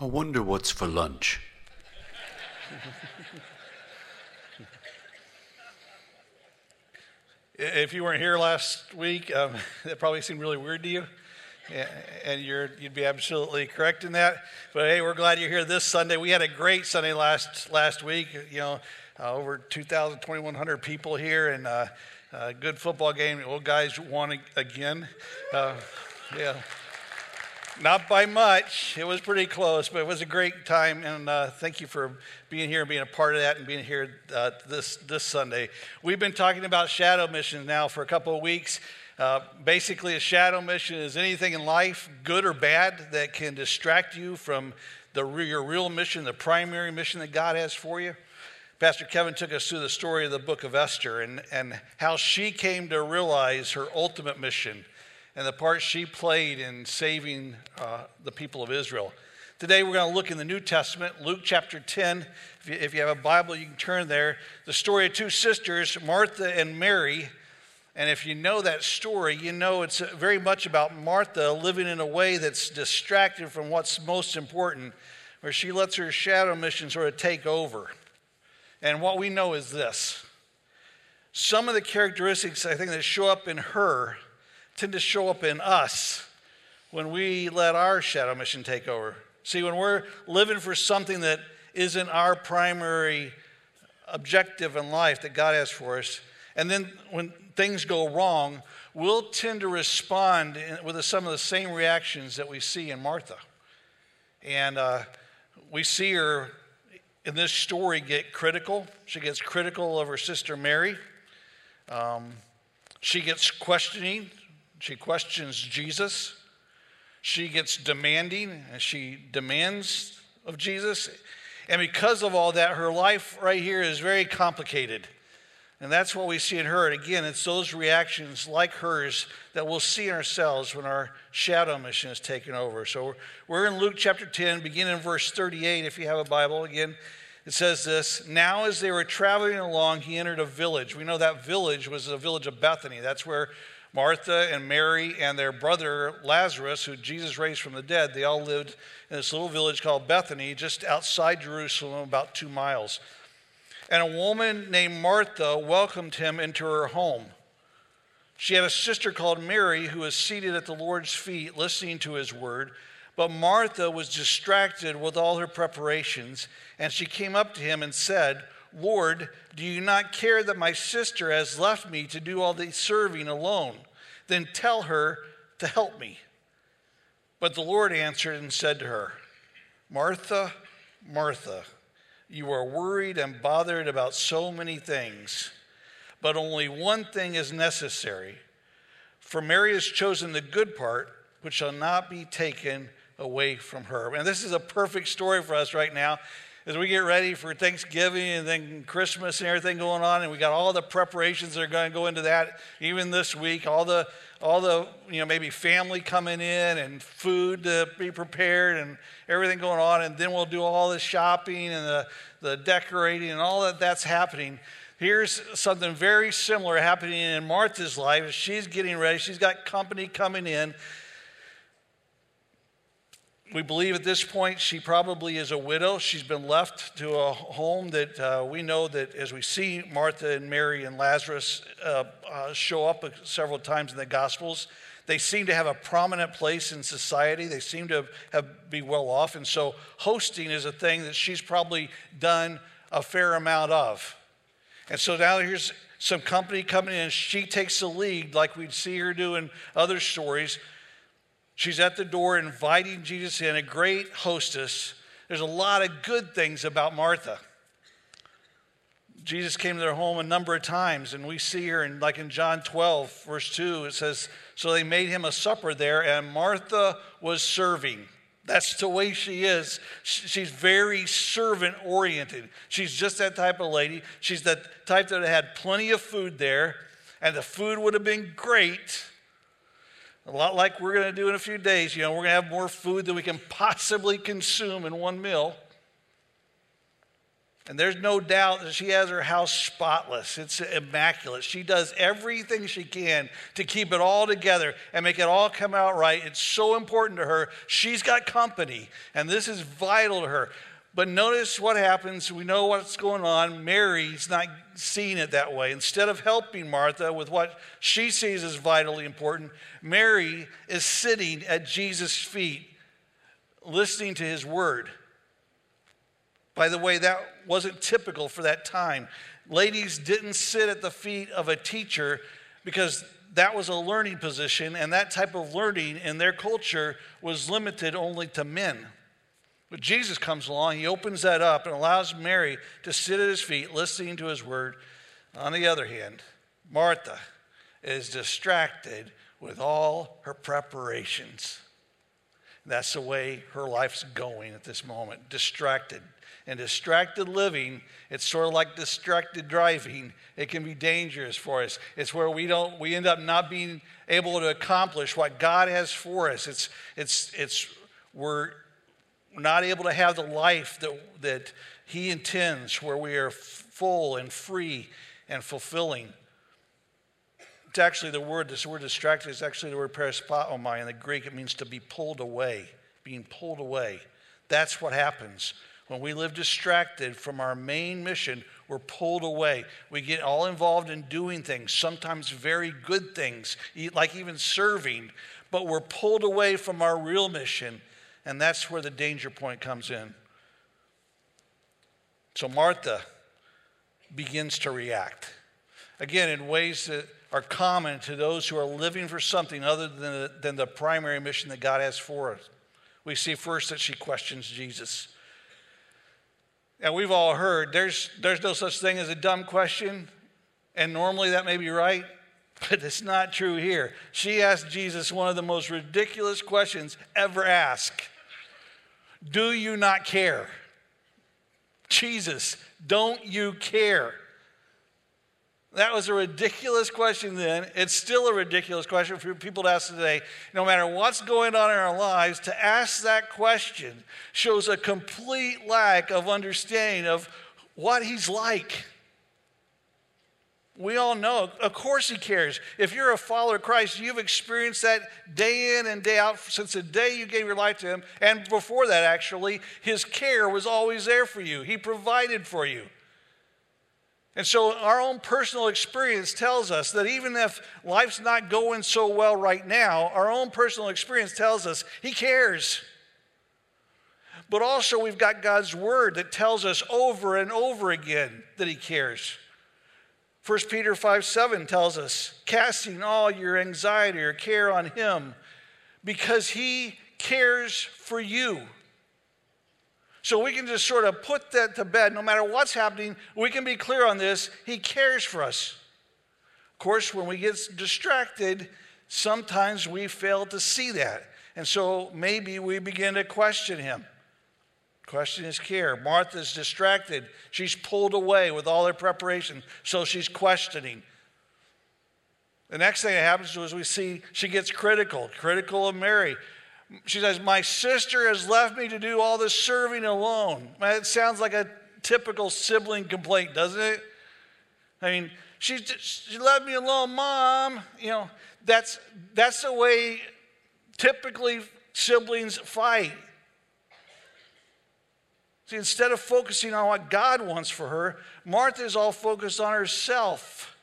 I wonder what's for lunch. If you weren't here last week, um, that probably seemed really weird to you. And you're, you'd be absolutely correct in that. But hey, we're glad you're here this Sunday. We had a great Sunday last, last week. You know, uh, over 2,000, 2,100 people here, and uh, a good football game. Old guys won again. Uh, yeah. Not by much. It was pretty close, but it was a great time. And uh, thank you for being here and being a part of that and being here uh, this, this Sunday. We've been talking about shadow missions now for a couple of weeks. Uh, basically, a shadow mission is anything in life, good or bad, that can distract you from the, your real mission, the primary mission that God has for you. Pastor Kevin took us through the story of the book of Esther and, and how she came to realize her ultimate mission and the part she played in saving uh, the people of Israel. Today, we're going to look in the New Testament, Luke chapter 10. If you, if you, have a Bible, you can turn there. The story of two sisters, Martha and Mary. And if you know that story, you know it's very much about Martha living in a way that's distracted from what's most important, where she lets her shadow mission sort of take over. And what we know is this some of the characteristics I think that show up in her tend to show up in us when we let our shadow mission take over. See, when we're living for something that isn't our primary objective in life that God has for us, and then when things go wrong, we'll tend to respond with some of the same reactions that we see in Martha. And uh, we see her in this story get critical. She gets critical of her sister Mary. Um, she gets questioning she questions Jesus. She gets demanding, and she demands of Jesus. And because of all that, her life right here is very complicated. And that's what we see in her. And again, it's those reactions like hers that we'll see in ourselves when our shadow mission is taken over. So we're in Luke chapter 10, beginning in verse 38, if you have a Bible. Again, it says this Now, as they were traveling along, he entered a village. We know that village was the village of Bethany. That's where Martha and Mary and their brother Lazarus, who Jesus raised from the dead, they all lived in this little village called Bethany, just outside Jerusalem, about two miles. And a woman named Martha welcomed him into her home. She had a sister called Mary who was seated at the Lord's feet listening to his word. But Martha was distracted with all her preparations, and she came up to him and said, Lord, do you not care that my sister has left me to do all the serving alone? Then tell her to help me. But the Lord answered and said to her, Martha, Martha, you are worried and bothered about so many things, but only one thing is necessary. For Mary has chosen the good part, which shall not be taken away from her. And this is a perfect story for us right now as we get ready for Thanksgiving and then Christmas and everything going on, and we got all the preparations that are going to go into that, even this week, all the all the you know maybe family coming in and food to be prepared and everything going on, and then we'll do all the shopping and the, the decorating and all that that's happening. Here's something very similar happening in Martha's life. She's getting ready. She's got company coming in we believe at this point she probably is a widow. She's been left to a home that uh, we know that as we see Martha and Mary and Lazarus uh, uh, show up several times in the Gospels, they seem to have a prominent place in society. They seem to have, be well off. And so hosting is a thing that she's probably done a fair amount of. And so now here's some company coming in. She takes the lead, like we'd see her do in other stories, She's at the door inviting Jesus in, a great hostess. There's a lot of good things about Martha. Jesus came to their home a number of times, and we see her in, like in John 12, verse 2, it says, So they made him a supper there, and Martha was serving. That's the way she is. She's very servant oriented. She's just that type of lady. She's that type that had plenty of food there, and the food would have been great a lot like we're going to do in a few days. You know, we're going to have more food than we can possibly consume in one meal. And there's no doubt that she has her house spotless. It's immaculate. She does everything she can to keep it all together and make it all come out right. It's so important to her. She's got company, and this is vital to her. But notice what happens. We know what's going on. Mary's not seeing it that way. Instead of helping Martha with what she sees as vitally important, Mary is sitting at Jesus' feet, listening to his word. By the way, that wasn't typical for that time. Ladies didn't sit at the feet of a teacher because that was a learning position, and that type of learning in their culture was limited only to men. But Jesus comes along, he opens that up and allows Mary to sit at his feet, listening to his word. On the other hand, Martha is distracted with all her preparations. That's the way her life's going at this moment, distracted. And distracted living, it's sort of like distracted driving. It can be dangerous for us. It's where we don't we end up not being able to accomplish what God has for us. It's it's it's we're not able to have the life that that he intends where we are full and free and fulfilling. It's actually the word, this word distracted is actually the word perispaomai in the Greek. It means to be pulled away, being pulled away. That's what happens when we live distracted from our main mission, we're pulled away. We get all involved in doing things, sometimes very good things, like even serving, but we're pulled away from our real mission. And that's where the danger point comes in. So Martha begins to react. Again, in ways that are common to those who are living for something other than the, than the primary mission that God has for us. We see first that she questions Jesus. And we've all heard there's, there's no such thing as a dumb question. And normally that may be right, but it's not true here. She asked Jesus one of the most ridiculous questions ever asked Do you not care? Jesus, don't you care? That was a ridiculous question then. It's still a ridiculous question for people to ask today. No matter what's going on in our lives, to ask that question shows a complete lack of understanding of what He's like. We all know, of course, He cares. If you're a follower of Christ, you've experienced that day in and day out since the day you gave your life to Him. And before that, actually, His care was always there for you, He provided for you. And so, our own personal experience tells us that even if life's not going so well right now, our own personal experience tells us He cares. But also, we've got God's Word that tells us over and over again that He cares. 1 Peter 5 7 tells us, casting all your anxiety or care on Him because He cares for you. So we can just sort of put that to bed. No matter what's happening, we can be clear on this. He cares for us. Of course, when we get distracted, sometimes we fail to see that. And so maybe we begin to question him. Question is care. Martha's distracted. She's pulled away with all her preparation, so she's questioning. The next thing that happens is we see she gets critical, critical of Mary. She says, My sister has left me to do all this serving alone. It sounds like a typical sibling complaint, doesn't it? I mean, she, she left me alone, mom. You know, that's, that's the way typically siblings fight. See, instead of focusing on what God wants for her, Martha is all focused on herself.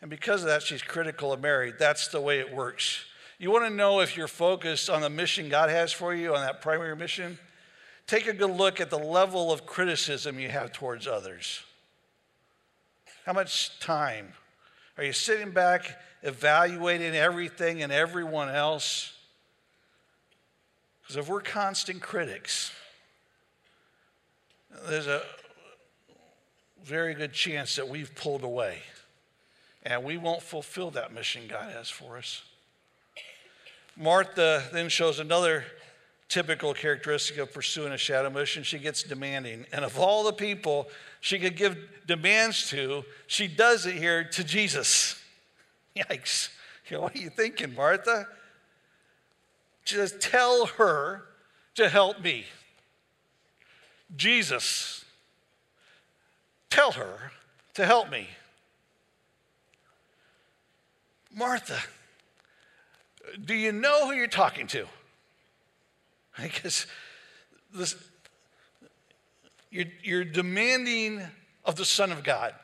And because of that, she's critical of Mary. That's the way it works. You want to know if you're focused on the mission God has for you, on that primary mission? Take a good look at the level of criticism you have towards others. How much time? Are you sitting back evaluating everything and everyone else? Because if we're constant critics, there's a very good chance that we've pulled away and we won't fulfill that mission God has for us. Martha then shows another typical characteristic of pursuing a shadow mission. She gets demanding. And of all the people she could give demands to, she does it here to Jesus. Yikes. You know, what are you thinking, Martha? Just Tell her to help me. Jesus, tell her to help me. Martha, do you know who you're talking to? Because this, you're, you're demanding of the Son of God.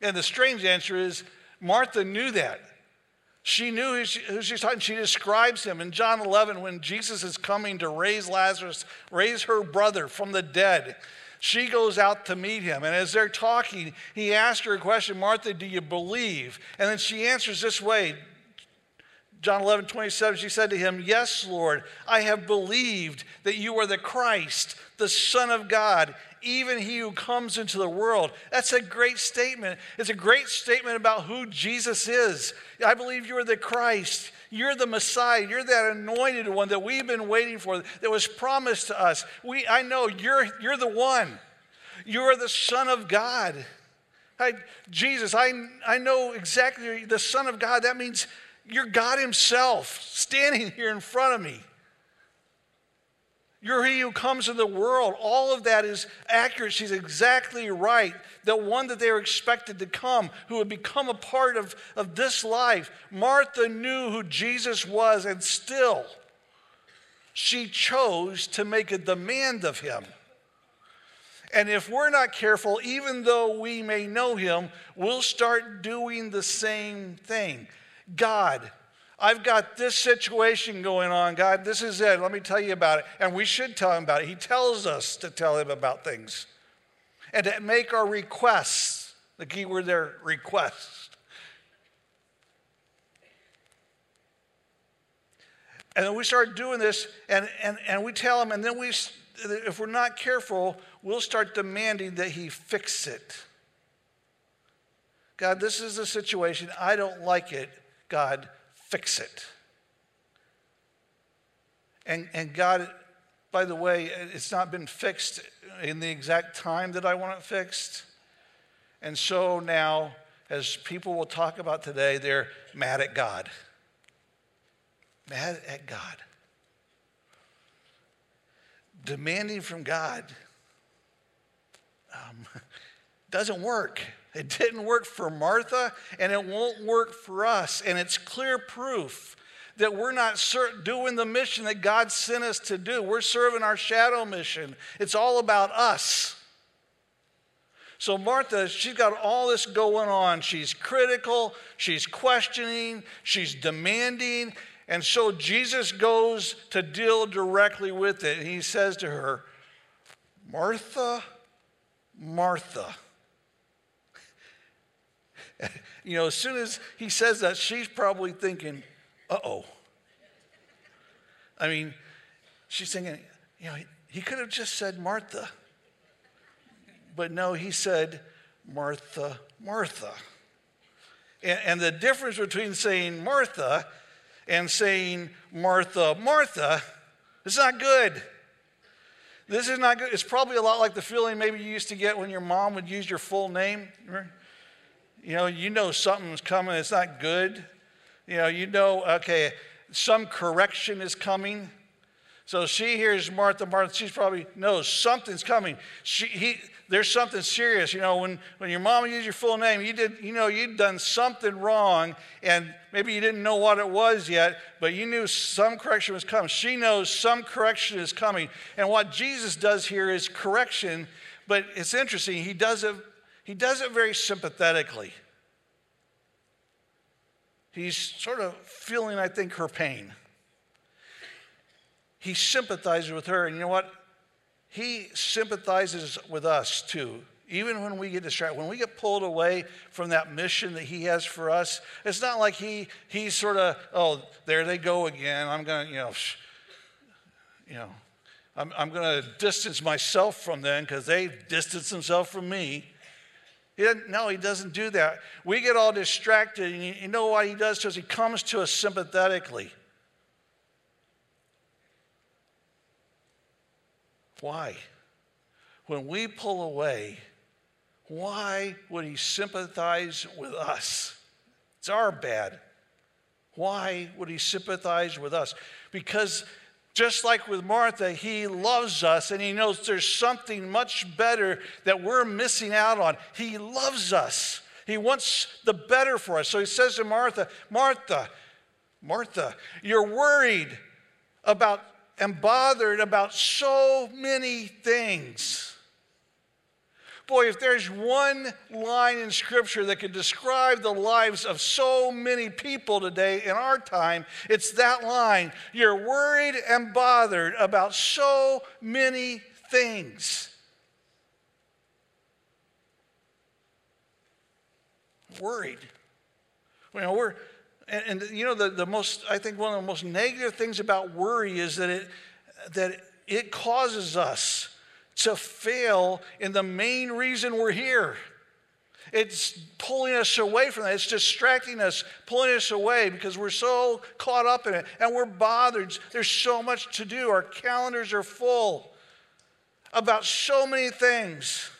And the strange answer is Martha knew that. She knew who, she, who she's talking. She describes him in John 11 when Jesus is coming to raise Lazarus, raise her brother from the dead. She goes out to meet him. And as they're talking, he asks her a question Martha, do you believe? And then she answers this way John 11, 27, she said to him, Yes, Lord, I have believed that you are the Christ, the Son of God, even he who comes into the world. That's a great statement. It's a great statement about who Jesus is. I believe you are the Christ. You're the Messiah. You're that anointed one that we've been waiting for, that was promised to us. We, I know you're, you're the one. You are the Son of God. I, Jesus, I, I know exactly the Son of God. That means you're God Himself standing here in front of me. You're He who comes in the world. All of that is accurate. She's exactly right. The one that they were expected to come, who would become a part of, of this life. Martha knew who Jesus was, and still she chose to make a demand of Him. And if we're not careful, even though we may know Him, we'll start doing the same thing. God, I've got this situation going on. God, this is it. Let me tell you about it. And we should tell him about it. He tells us to tell him about things and to make our requests. The key word there, request. And then we start doing this, and, and, and we tell him, and then we, if we're not careful, we'll start demanding that he fix it. God, this is the situation. I don't like it. God, fix it. And, and God, by the way, it's not been fixed in the exact time that I want it fixed. And so now, as people will talk about today, they're mad at God. Mad at God. Demanding from God um, doesn't work. It didn't work for Martha, and it won't work for us. And it's clear proof that we're not doing the mission that God sent us to do. We're serving our shadow mission. It's all about us. So, Martha, she's got all this going on. She's critical, she's questioning, she's demanding. And so, Jesus goes to deal directly with it. He says to her, Martha, Martha. you know, as soon as he says that, she's probably thinking, uh oh. I mean, she's thinking, you know, he, could have just said Martha. But no, he said, Martha, Martha. And, and the difference between saying Martha and saying Martha, Martha is not good. This is not good. It's probably a lot like the feeling maybe you used to get when your mom would use your full name. Remember? You know, you know something's coming, it's not good. You know, you know, okay, some correction is coming. So she hears Martha, Martha, she's probably knows something's coming. She, he, there's something serious. You know, when, when your mama used your full name, you did, you know, you'd done something wrong, and maybe you didn't know what it was yet, but you knew some correction was coming. She knows some correction is coming. And what Jesus does here is correction, but it's interesting. He does it he does it very sympathetically. He's sort of feeling, I think, her pain. He sympathizes with her, and you know what? He sympathizes with us too. Even when we get distracted, when we get pulled away from that mission that he has for us, it's not like he he's sort of, oh, there they go again. I'm gonna, you know, you know, I'm, I'm gonna distance myself from them because they distance themselves from me. He doesn't, no, he doesn't do that. We get all distracted, and you know what he does to us? He comes to us sympathetically. Why? When we pull away, why would he sympathize with us? It's our bad. Why would he sympathize with us? Because Just like with Martha, he loves us and he knows there's something much better that we're missing out on. He loves us. He wants the better for us. So he says to Martha, Martha, Martha, you're worried about and bothered about so many things. Boy, if there's one line in Scripture that could describe the lives of so many people today in our time, it's that line. You're worried and bothered about so many things. Worried. You know, we're, and, and you know, the, the most, I think one of the most negative things about worry is that it, that it causes us to fail in the main reason we're here. It's pulling us away from that. It's distracting us, pulling us away because we're so caught up in it and we're bothered. There's so much to do. Our calendars are full about so many things.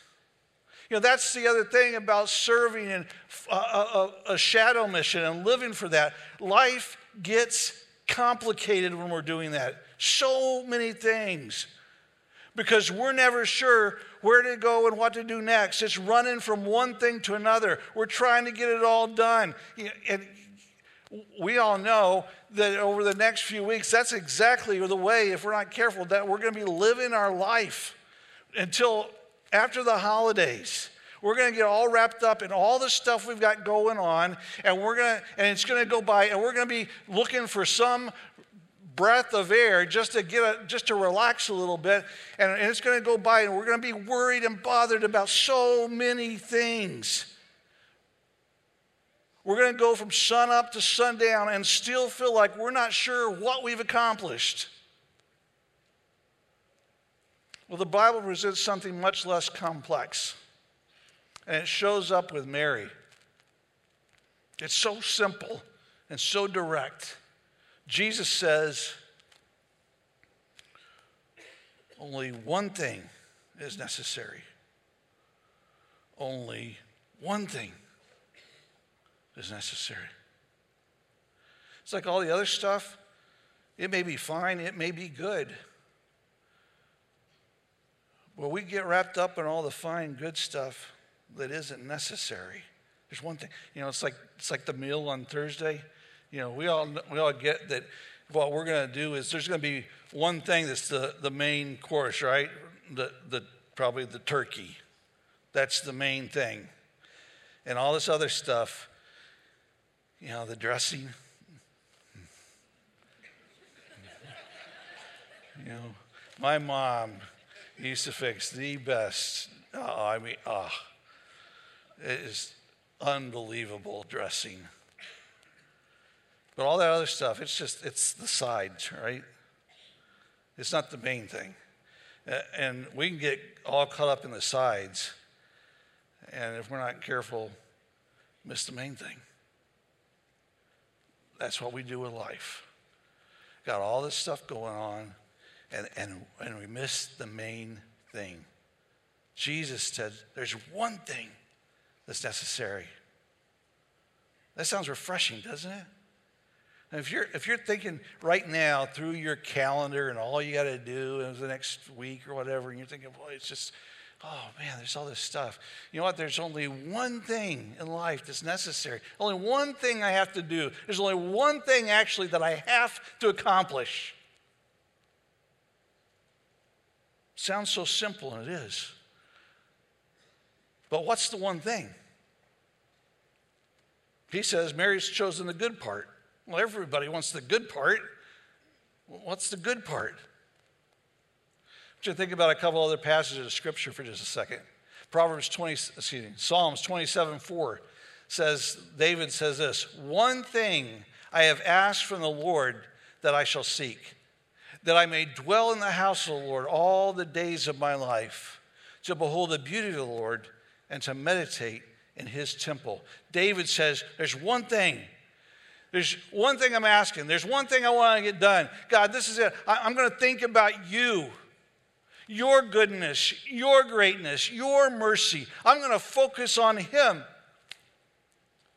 You know, that's the other thing about serving in a, a, a shadow mission and living for that. Life gets complicated when we're doing that. So many things because we're never sure where to go and what to do next. It's running from one thing to another. We're trying to get it all done. And we all know that over the next few weeks, that's exactly the way, if we're not careful, that we're going to be living our life until after the holidays. We're going to get all wrapped up in all the stuff we've got going on, and we're going to, and it's going to go by, and we're going to be looking for some breath of air just to get a, just to relax a little bit. And, and it's going to go by and we're going to be worried and bothered about so many things. We're going to go from sun up to sundown and still feel like we're not sure what we've accomplished. Well the bible presents something much less complex and it shows up with mary. It's so simple and so direct Jesus says, only one thing is necessary. Only one thing is necessary. It's like all the other stuff. It may be fine, it may be good. But we get wrapped up in all the fine, good stuff that isn't necessary. There's one thing, you know, it's like it's like the meal on Thursday. You know, we all, we all get that what we're going to do is there's going to be one thing that's the, the main course, right? The, the, probably the turkey. That's the main thing. And all this other stuff, you know, the dressing. You know, my mom used to fix the best. Oh, I mean, ah, oh, it is unbelievable dressing. But all that other stuff, it's just, it's the sides, right? It's not the main thing. And we can get all caught up in the sides. And if we're not careful, miss the main thing. That's what we do with life. Got all this stuff going on, and, and, and we miss the main thing. Jesus said, There's one thing that's necessary. That sounds refreshing, doesn't it? And if you're, if you're thinking right now through your calendar and all you got to do is the next week or whatever, and you're thinking, boy, it's just, oh man, there's all this stuff. You know what? There's only one thing in life that's necessary. Only one thing I have to do. There's only one thing actually that I have to accomplish. Sounds so simple, and it is. But what's the one thing? He says Mary's chosen the good part. Well, everybody wants the good part. What's the good part? Just think about a couple other passages of scripture for just a second. Proverbs 20, excuse me, Psalms 27 4 says, David says this One thing I have asked from the Lord that I shall seek, that I may dwell in the house of the Lord all the days of my life, to behold the beauty of the Lord and to meditate in his temple. David says, There's one thing there's one thing I'm asking. There's one thing I want to get done. God, this is it. I'm going to think about you, your goodness, your greatness, your mercy. I'm going to focus on Him.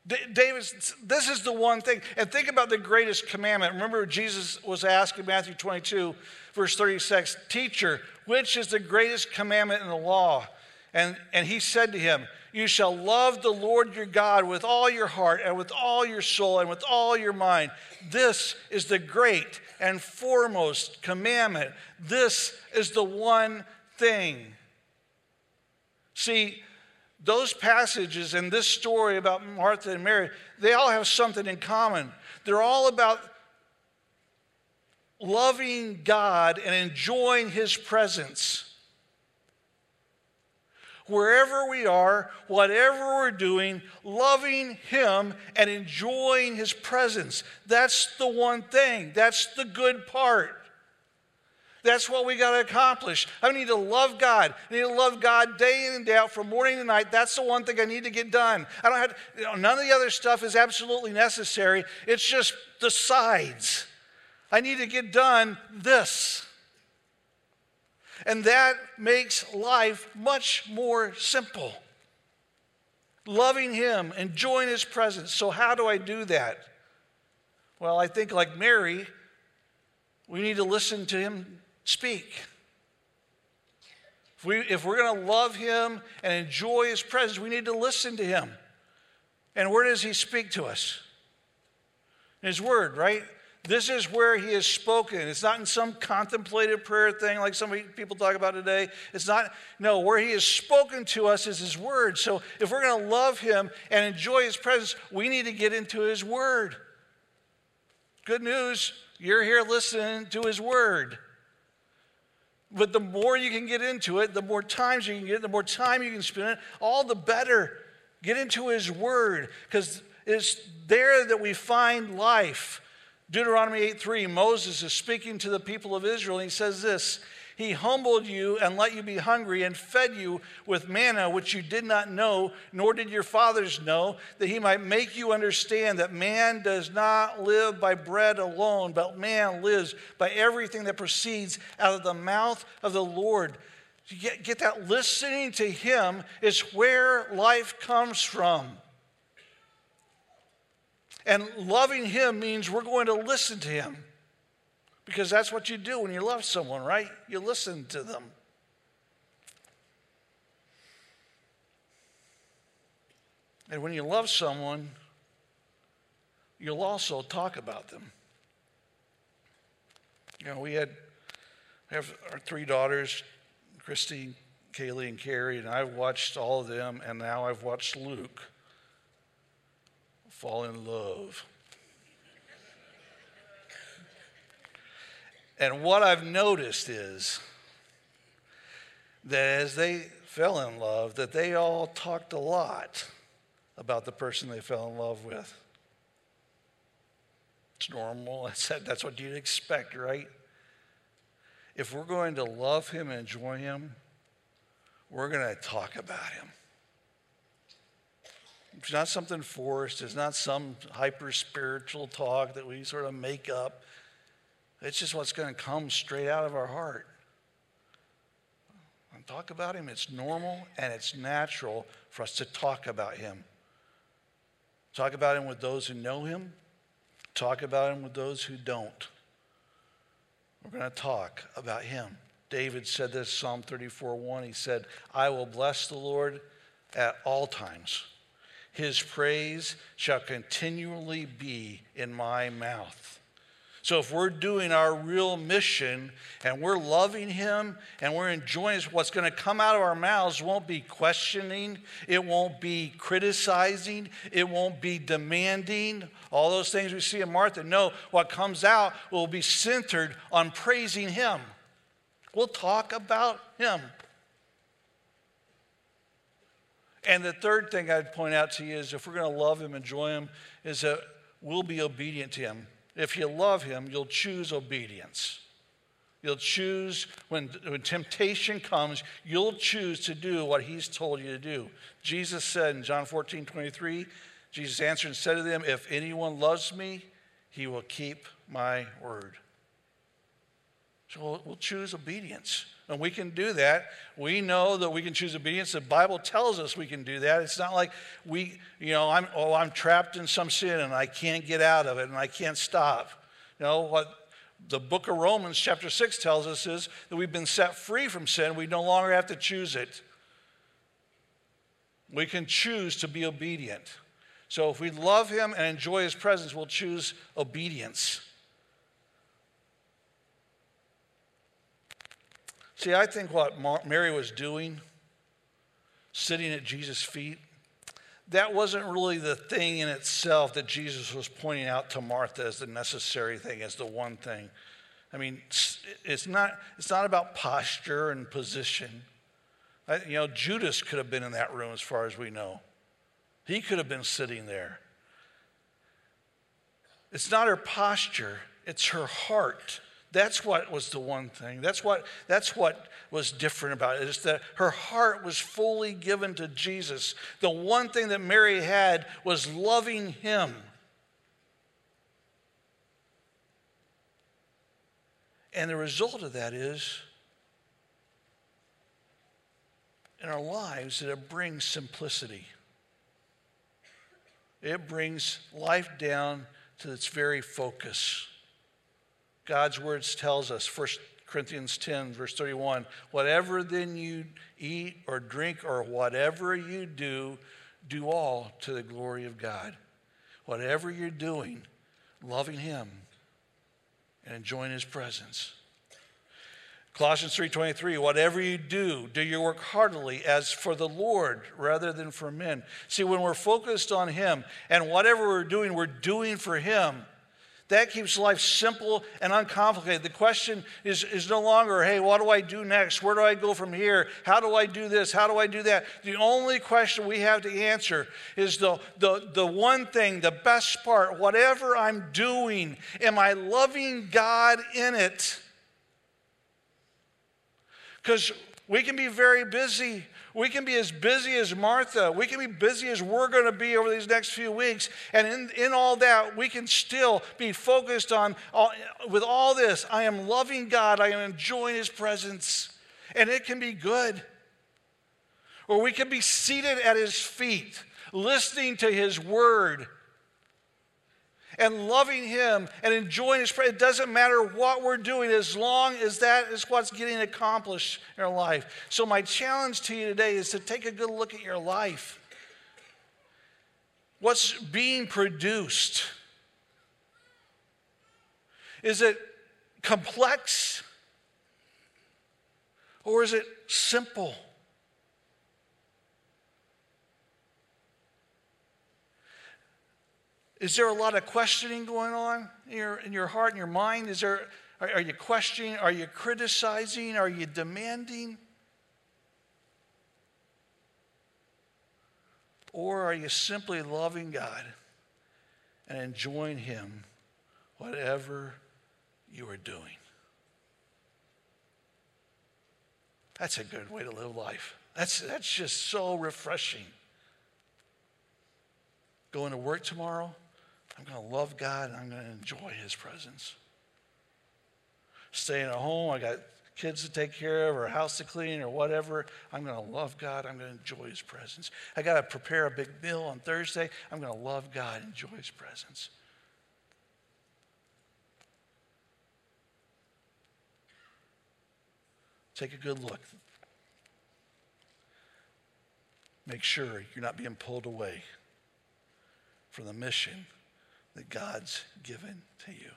David, this is the one thing. And think about the greatest commandment. Remember, Jesus was asked in Matthew 22, verse 36, Teacher, which is the greatest commandment in the law? And, and he said to him, You shall love the Lord your God with all your heart and with all your soul and with all your mind. This is the great and foremost commandment. This is the one thing. See, those passages and this story about Martha and Mary, they all have something in common. They're all about loving God and enjoying His presence. Wherever we are, whatever we're doing, loving Him and enjoying His presence. That's the one thing. That's the good part. That's what we got to accomplish. I need to love God. I need to love God day in and day out from morning to night. That's the one thing I need to get done. I don't have you know, none of the other stuff is absolutely necessary. It's just the sides. I need to get done this. And that makes life much more simple. Loving Him, enjoying His presence. So, how do I do that? Well, I think, like Mary, we need to listen to Him speak. If, we, if we're going to love him and enjoy his presence, we need to listen to him. And where does he speak to us? In his word, right? This is where he has spoken. It's not in some contemplative prayer thing like some people talk about today. It's not, no, where he has spoken to us is his word. So if we're going to love him and enjoy his presence, we need to get into his word. Good news, you're here listening to his word. But the more you can get into it, the more times you can get, the more time you can spend it, all the better. Get into His Word, because it's there that we find life. Deuteronomy 8 3, Moses is speaking to the people of Israel, and he says this he humbled you and let you be hungry and fed you with manna, which you did not know, nor did your fathers know, that he might make you understand that man does not live by bread alone, but man lives by everything that proceeds out of the mouth of the Lord. You get, get that listening to him is where life comes from. And loving him means we're going to listen to him. Because that's what you do when you love someone, right? You listen to them. And when you love someone, you'll also talk about them. You know, we had we have our three daughters, Christy, Kaylee, and Carrie, and I've watched all of them, and now I've watched Luke fall in love. And what I've noticed is that as they fell in love, that they all talked a lot about the person they fell in love with. It's normal. That's what you'd expect, right? If we're going to love him and enjoy him, we're going to talk about him. It's not something forced. It's not some hyper spiritual talk that we sort of make up. It's just what's going to come straight out of our heart. And talk about Him. It's normal and it's natural for us to talk about Him. Talk about Him with those who know Him, talk about Him with those who don't. We're going to talk about Him. David said this, Psalm 34 1. He said, I will bless the Lord at all times. His praise shall continually be in my mouth. So if we're doing our real mission and we're loving Him and we're enjoying what's going to come out of our mouths won't be questioning, it won't be criticizing, it won't be demanding, all those things we see in Martha. No, what comes out will be centered on praising Him. We'll talk about Him. And the third thing I'd point out to you is if we're going to love Him, enjoy Him, is that we'll be obedient to Him. If you love him, you'll choose obedience. You'll choose, when, when temptation comes, you'll choose to do what he's told you to do. Jesus said in John 14, 23, Jesus answered and said to them, If anyone loves me, he will keep my word. So we'll, we'll choose obedience. And we can do that. We know that we can choose obedience. The Bible tells us we can do that. It's not like we, you know, I'm, oh, I'm trapped in some sin and I can't get out of it and I can't stop. You know, what the book of Romans, chapter 6, tells us is that we've been set free from sin. We no longer have to choose it. We can choose to be obedient. So if we love Him and enjoy His presence, we'll choose obedience. See, I think what Mary was doing, sitting at Jesus' feet, that wasn't really the thing in itself that Jesus was pointing out to Martha as the necessary thing, as the one thing. I mean, it's not, it's not about posture and position. I, you know, Judas could have been in that room as far as we know. He could have been sitting there. It's not her posture, it's her heart. That's what was the one thing. That's what, that's what was different about it, is that her heart was fully given to Jesus. The one thing that Mary had was loving him. And the result of that is, in our lives, that it brings simplicity. It brings life down to its very focus. God's words tells us, 1 Corinthians 10, verse 31, whatever then you eat or drink or whatever you do, do all to the glory of God. Whatever you're doing, loving Him and enjoying His presence. Colossians 3:23 whatever you do do your work heartily as for the Lord rather than for men. See when we're focused on him and whatever we're doing we're doing for him that keeps life simple and uncomplicated. The question is, is no longer, hey, what do I do next? Where do I go from here? How do I do this? How do I do that? The only question we have to answer is the, the, the one thing, the best part, whatever I'm doing, am I loving God in it? Because we can be very busy we can be as busy as Martha. We can be busy as we're going to be over these next few weeks. And in, in all that, we can still be focused on, all, with all this, I am loving God, I am enjoying His presence. And it can be good. Or we can be seated at His feet, listening to His word and loving Him and enjoying His presence. It doesn't matter what we're doing as long as that is what's getting accomplished in our life. So, my challenge to you today is to take a good look at your life. What's being produced? Is it complex or is it simple? Is there a lot of questioning going on in your, in your heart and your mind? Is there, are, are you questioning? Are you criticizing? Are you demanding? Or are you simply loving God and enjoying Him, whatever you are doing? That's a good way to live life. That's, that's just so refreshing. Going to work tomorrow, I'm going to love God and I'm going to enjoy His presence. Staying at home, I got kids to take care of or a house to clean or whatever. I'm going to love God. I'm going to enjoy His presence. I got to prepare a big meal on Thursday. I'm going to love God, enjoy His presence. Take a good look. Make sure you're not being pulled away from the mission that God's given to you.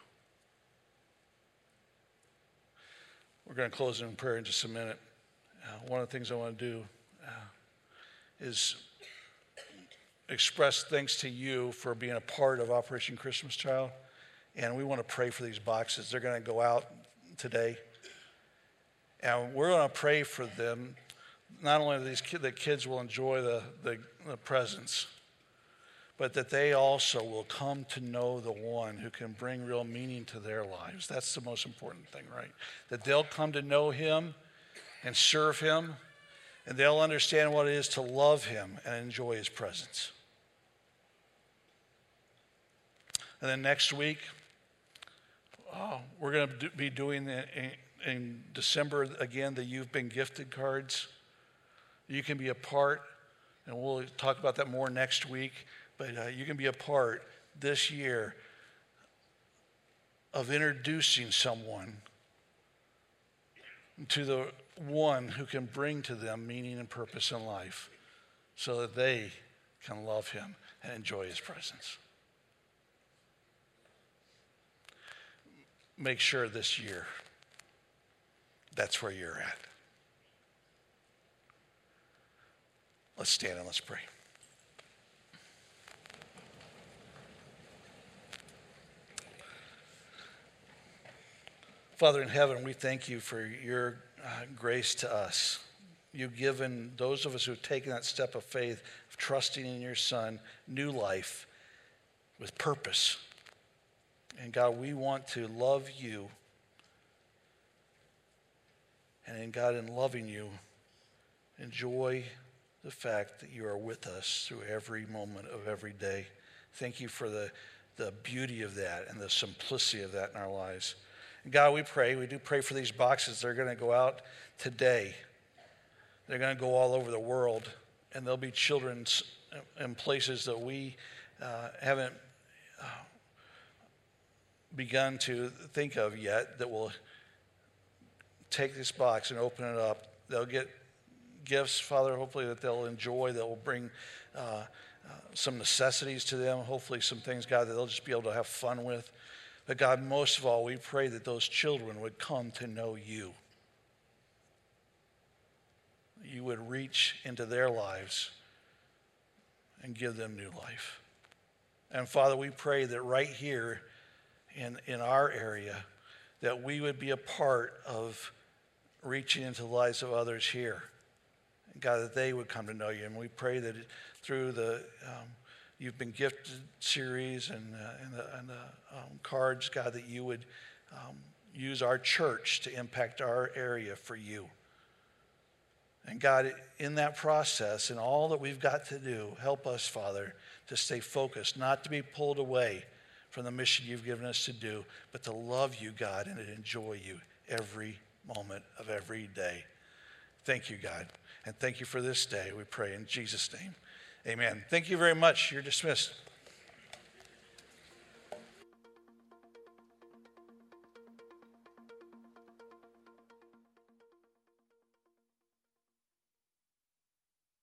We're going to close in prayer in just a minute. Uh, one of the things I want to do uh, is express thanks to you for being a part of Operation Christmas Child. And we want to pray for these boxes. They're going to go out today. And we're going to pray for them. Not only these the kids will enjoy the, the, the presents, but that they also will come to know the one who can bring real meaning to their lives. That's the most important thing, right? That they'll come to know him and serve him, and they'll understand what it is to love him and enjoy his presence. And then next week, oh, we're going to be doing the in December, again, the You've Been Gifted cards. You can be a part, and we'll talk about that more next week, but uh, you can be a part this year of introducing someone to the one who can bring to them meaning and purpose in life so that they can love him and enjoy his presence. Make sure this year that's where you're at. Let's stand and let's pray. Father in heaven, we thank you for your uh, grace to us. You've given those of us who've taken that step of faith, of trusting in your Son, new life with purpose. And God, we want to love you. And in God, in loving you, enjoy the fact that you are with us through every moment of every day. Thank you for the, the beauty of that and the simplicity of that in our lives. God, we pray, we do pray for these boxes. They're going to go out today. They're going to go all over the world, and there'll be children in places that we uh, haven't uh, begun to think of yet that will take this box and open it up. They'll get gifts, Father, hopefully that they'll enjoy, that will bring uh, uh, some necessities to them, hopefully some things, God, that they'll just be able to have fun with. But God, most of all, we pray that those children would come to know you. You would reach into their lives and give them new life. And Father, we pray that right here in, in our area, that we would be a part of reaching into the lives of others here. God, that they would come to know you. And we pray that through the um, You've Been Gifted series and, uh, and the, and the um, cards, God, that you would um, use our church to impact our area for you. And God, in that process and all that we've got to do, help us, Father, to stay focused, not to be pulled away from the mission you've given us to do, but to love you, God, and to enjoy you every moment of every day. Thank you, God. And thank you for this day, we pray in Jesus' name. Amen. Thank you very much. You're dismissed.